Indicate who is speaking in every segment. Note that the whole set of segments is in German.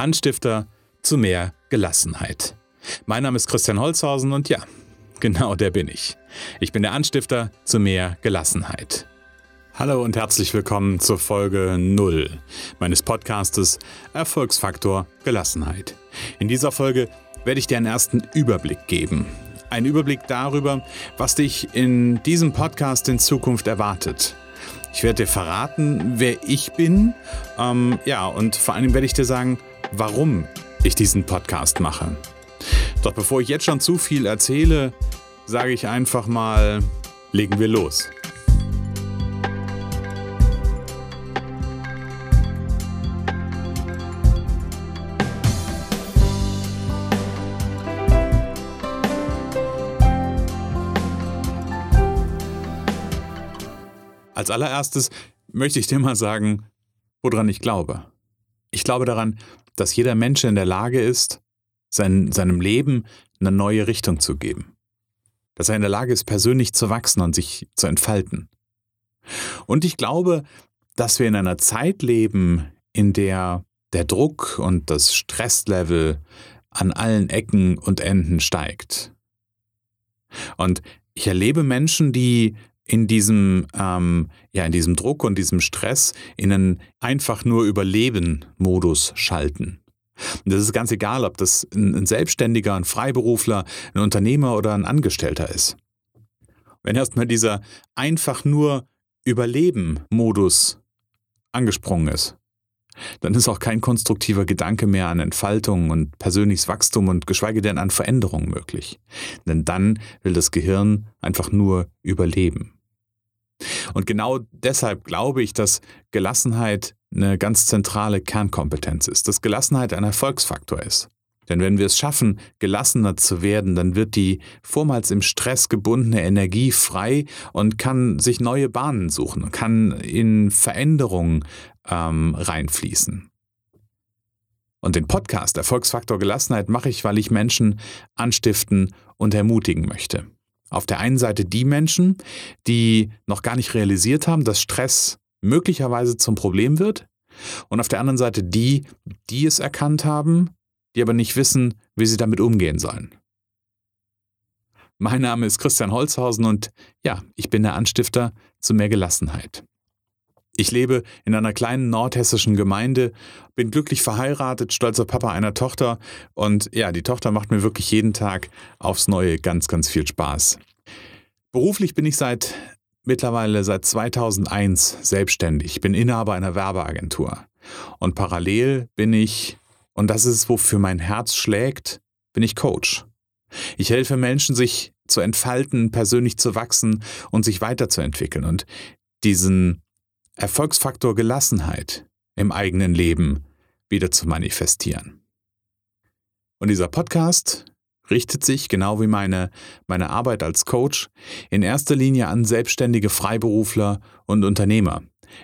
Speaker 1: Anstifter zu mehr Gelassenheit. Mein Name ist Christian Holzhausen und ja, genau der bin ich. Ich bin der Anstifter zu mehr Gelassenheit. Hallo und herzlich willkommen zur Folge 0 meines Podcastes Erfolgsfaktor Gelassenheit. In dieser Folge werde ich dir einen ersten Überblick geben. Ein Überblick darüber, was dich in diesem Podcast in Zukunft erwartet. Ich werde dir verraten, wer ich bin. Ähm, ja, und vor allem werde ich dir sagen, warum ich diesen Podcast mache. Doch bevor ich jetzt schon zu viel erzähle, sage ich einfach mal, legen wir los. Als allererstes möchte ich dir mal sagen, woran ich glaube. Ich glaube daran, dass jeder Mensch in der Lage ist, sein, seinem Leben eine neue Richtung zu geben. Dass er in der Lage ist, persönlich zu wachsen und sich zu entfalten. Und ich glaube, dass wir in einer Zeit leben, in der der Druck und das Stresslevel an allen Ecken und Enden steigt. Und ich erlebe Menschen, die in diesem, ähm, ja, in diesem Druck und diesem Stress in einen einfach nur Überleben-Modus schalten. Und das ist ganz egal, ob das ein Selbstständiger, ein Freiberufler, ein Unternehmer oder ein Angestellter ist. Wenn erstmal dieser einfach nur Überleben-Modus angesprungen ist, dann ist auch kein konstruktiver Gedanke mehr an Entfaltung und persönliches Wachstum und geschweige denn an Veränderung möglich. Denn dann will das Gehirn einfach nur überleben. Und genau deshalb glaube ich, dass Gelassenheit eine ganz zentrale Kernkompetenz ist, dass Gelassenheit ein Erfolgsfaktor ist. Denn wenn wir es schaffen, gelassener zu werden, dann wird die vormals im Stress gebundene Energie frei und kann sich neue Bahnen suchen, kann in Veränderungen ähm, reinfließen. Und den Podcast Erfolgsfaktor Gelassenheit mache ich, weil ich Menschen anstiften und ermutigen möchte. Auf der einen Seite die Menschen, die noch gar nicht realisiert haben, dass Stress möglicherweise zum Problem wird. Und auf der anderen Seite die, die es erkannt haben, die aber nicht wissen, wie sie damit umgehen sollen. Mein Name ist Christian Holzhausen und ja, ich bin der Anstifter zu mehr Gelassenheit. Ich lebe in einer kleinen nordhessischen Gemeinde, bin glücklich verheiratet, stolzer Papa einer Tochter und ja, die Tochter macht mir wirklich jeden Tag aufs Neue ganz, ganz viel Spaß. Beruflich bin ich seit mittlerweile seit 2001 selbstständig, bin Inhaber einer Werbeagentur und parallel bin ich, und das ist wofür mein Herz schlägt, bin ich Coach. Ich helfe Menschen, sich zu entfalten, persönlich zu wachsen und sich weiterzuentwickeln und diesen Erfolgsfaktor Gelassenheit im eigenen Leben wieder zu manifestieren. Und dieser Podcast richtet sich, genau wie meine, meine Arbeit als Coach, in erster Linie an selbstständige Freiberufler und Unternehmer.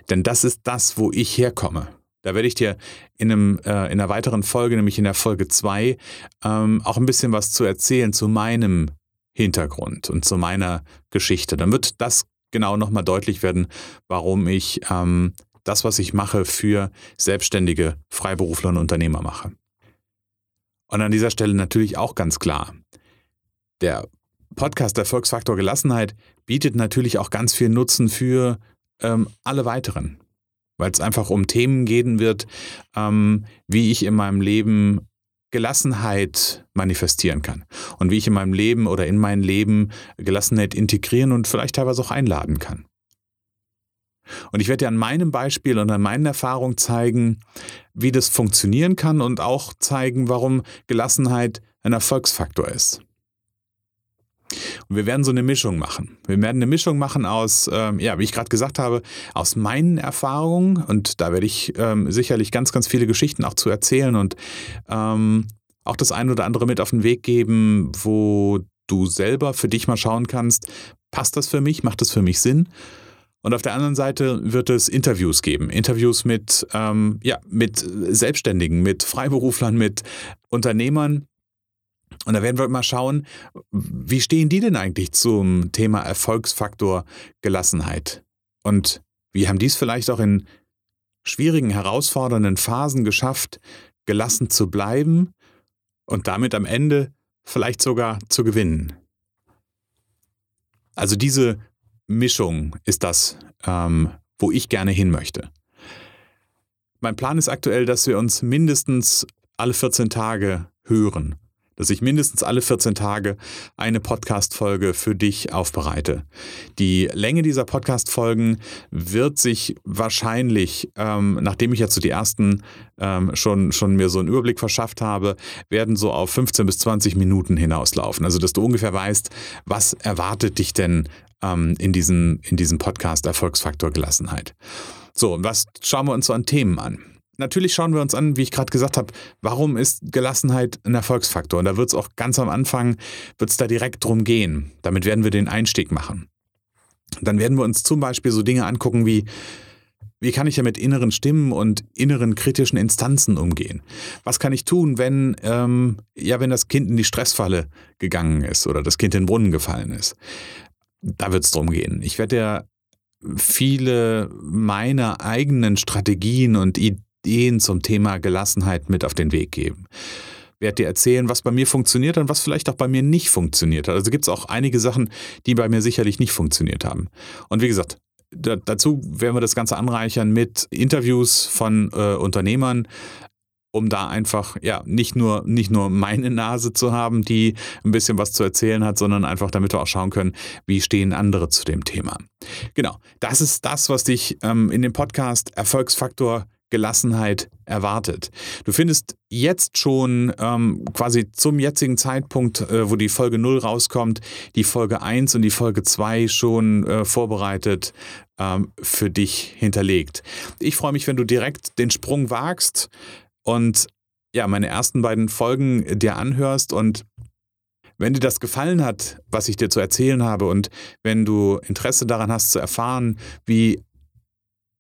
Speaker 1: Denn das ist das, wo ich herkomme. Da werde ich dir in, einem, äh, in einer weiteren Folge, nämlich in der Folge 2, ähm, auch ein bisschen was zu erzählen zu meinem Hintergrund und zu meiner Geschichte. Dann wird das genau nochmal deutlich werden, warum ich ähm, das, was ich mache, für selbstständige Freiberufler und Unternehmer mache. Und an dieser Stelle natürlich auch ganz klar, der Podcast Erfolgsfaktor Gelassenheit bietet natürlich auch ganz viel Nutzen für ähm, alle weiteren, weil es einfach um Themen gehen wird, ähm, wie ich in meinem Leben Gelassenheit manifestieren kann und wie ich in meinem Leben oder in mein Leben Gelassenheit integrieren und vielleicht teilweise auch einladen kann. Und ich werde dir an meinem Beispiel und an meinen Erfahrungen zeigen, wie das funktionieren kann und auch zeigen, warum Gelassenheit ein Erfolgsfaktor ist. Und wir werden so eine Mischung machen. Wir werden eine Mischung machen aus, ähm, ja, wie ich gerade gesagt habe, aus meinen Erfahrungen und da werde ich ähm, sicherlich ganz, ganz viele Geschichten auch zu erzählen und ähm, auch das eine oder andere mit auf den Weg geben, wo du selber für dich mal schauen kannst, passt das für mich, macht das für mich Sinn? Und auf der anderen Seite wird es Interviews geben. Interviews mit, ähm, ja, mit Selbstständigen, mit Freiberuflern, mit Unternehmern, und da werden wir mal schauen, wie stehen die denn eigentlich zum Thema Erfolgsfaktor Gelassenheit? Und wie haben die es vielleicht auch in schwierigen, herausfordernden Phasen geschafft, gelassen zu bleiben und damit am Ende vielleicht sogar zu gewinnen. Also diese Mischung ist das, ähm, wo ich gerne hin möchte. Mein Plan ist aktuell, dass wir uns mindestens alle 14 Tage hören dass ich mindestens alle 14 Tage eine Podcast-Folge für dich aufbereite. Die Länge dieser Podcast-Folgen wird sich wahrscheinlich, ähm, nachdem ich jetzt so die ersten ähm, schon, schon mir so einen Überblick verschafft habe, werden so auf 15 bis 20 Minuten hinauslaufen. Also, dass du ungefähr weißt, was erwartet dich denn ähm, in, diesem, in diesem Podcast Erfolgsfaktor Gelassenheit. So, was schauen wir uns so an Themen an? Natürlich schauen wir uns an, wie ich gerade gesagt habe, warum ist Gelassenheit ein Erfolgsfaktor? Und da wird es auch ganz am Anfang, wird es da direkt drum gehen. Damit werden wir den Einstieg machen. Dann werden wir uns zum Beispiel so Dinge angucken wie, wie kann ich ja mit inneren Stimmen und inneren kritischen Instanzen umgehen? Was kann ich tun, wenn, ähm, ja, wenn das Kind in die Stressfalle gegangen ist oder das Kind in den Brunnen gefallen ist? Da wird es drum gehen. Ich werde ja viele meiner eigenen Strategien und Ideen Ideen zum Thema Gelassenheit mit auf den Weg geben. Werde dir erzählen, was bei mir funktioniert und was vielleicht auch bei mir nicht funktioniert hat. Also gibt es auch einige Sachen, die bei mir sicherlich nicht funktioniert haben. Und wie gesagt, da, dazu werden wir das Ganze anreichern mit Interviews von äh, Unternehmern, um da einfach ja nicht nur nicht nur meine Nase zu haben, die ein bisschen was zu erzählen hat, sondern einfach damit wir auch schauen können, wie stehen andere zu dem Thema. Genau, das ist das, was dich ähm, in dem Podcast Erfolgsfaktor Gelassenheit erwartet. Du findest jetzt schon ähm, quasi zum jetzigen Zeitpunkt, äh, wo die Folge 0 rauskommt, die Folge 1 und die Folge 2 schon äh, vorbereitet ähm, für dich hinterlegt. Ich freue mich, wenn du direkt den Sprung wagst und ja, meine ersten beiden Folgen dir anhörst und wenn dir das gefallen hat, was ich dir zu erzählen habe und wenn du Interesse daran hast zu erfahren, wie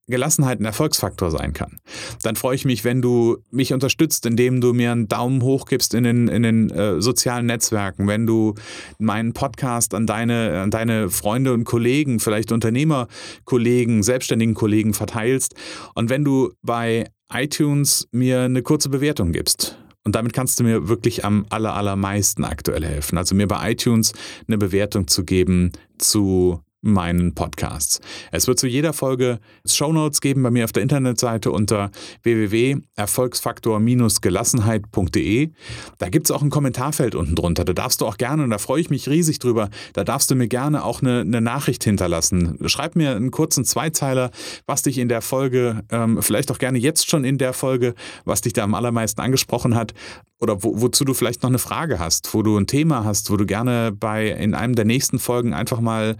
Speaker 1: Gelassenheit ein Erfolgsfaktor sein kann. Dann freue ich mich, wenn du mich unterstützt, indem du mir einen Daumen hoch gibst in den, in den äh, sozialen Netzwerken, wenn du meinen Podcast an deine, an deine Freunde und Kollegen, vielleicht Unternehmerkollegen, selbstständigen Kollegen verteilst und wenn du bei iTunes mir eine kurze Bewertung gibst. Und damit kannst du mir wirklich am aller, allermeisten aktuell helfen. Also mir bei iTunes eine Bewertung zu geben zu meinen Podcasts. Es wird zu jeder Folge Shownotes geben bei mir auf der Internetseite unter www.erfolgsfaktor-gelassenheit.de. Da gibt es auch ein Kommentarfeld unten drunter. Da darfst du auch gerne, und da freue ich mich riesig drüber, da darfst du mir gerne auch eine, eine Nachricht hinterlassen. Schreib mir einen kurzen Zweizeiler, was dich in der Folge, ähm, vielleicht auch gerne jetzt schon in der Folge, was dich da am allermeisten angesprochen hat oder wo, wozu du vielleicht noch eine Frage hast, wo du ein Thema hast, wo du gerne bei in einem der nächsten Folgen einfach mal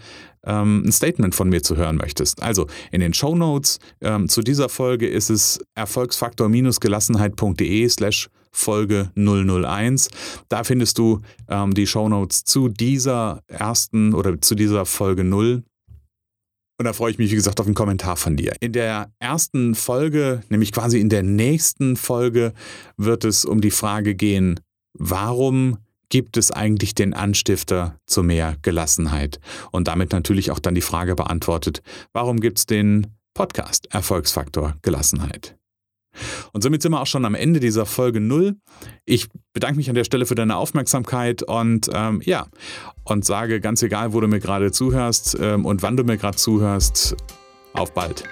Speaker 1: ähm, ein Statement von mir zu hören möchtest. Also in den Show Notes ähm, zu dieser Folge ist es erfolgsfaktor-gelassenheit.de slash Folge 001. Da findest du ähm, die Show Notes zu dieser ersten oder zu dieser Folge 0. Und da freue ich mich, wie gesagt, auf einen Kommentar von dir. In der ersten Folge, nämlich quasi in der nächsten Folge, wird es um die Frage gehen, warum gibt es eigentlich den Anstifter zu mehr Gelassenheit? Und damit natürlich auch dann die Frage beantwortet, warum gibt es den Podcast Erfolgsfaktor Gelassenheit? Und somit sind wir auch schon am Ende dieser Folge 0. Ich bedanke mich an der Stelle für deine Aufmerksamkeit und ähm, ja, und sage ganz egal, wo du mir gerade zuhörst ähm, und wann du mir gerade zuhörst, auf bald.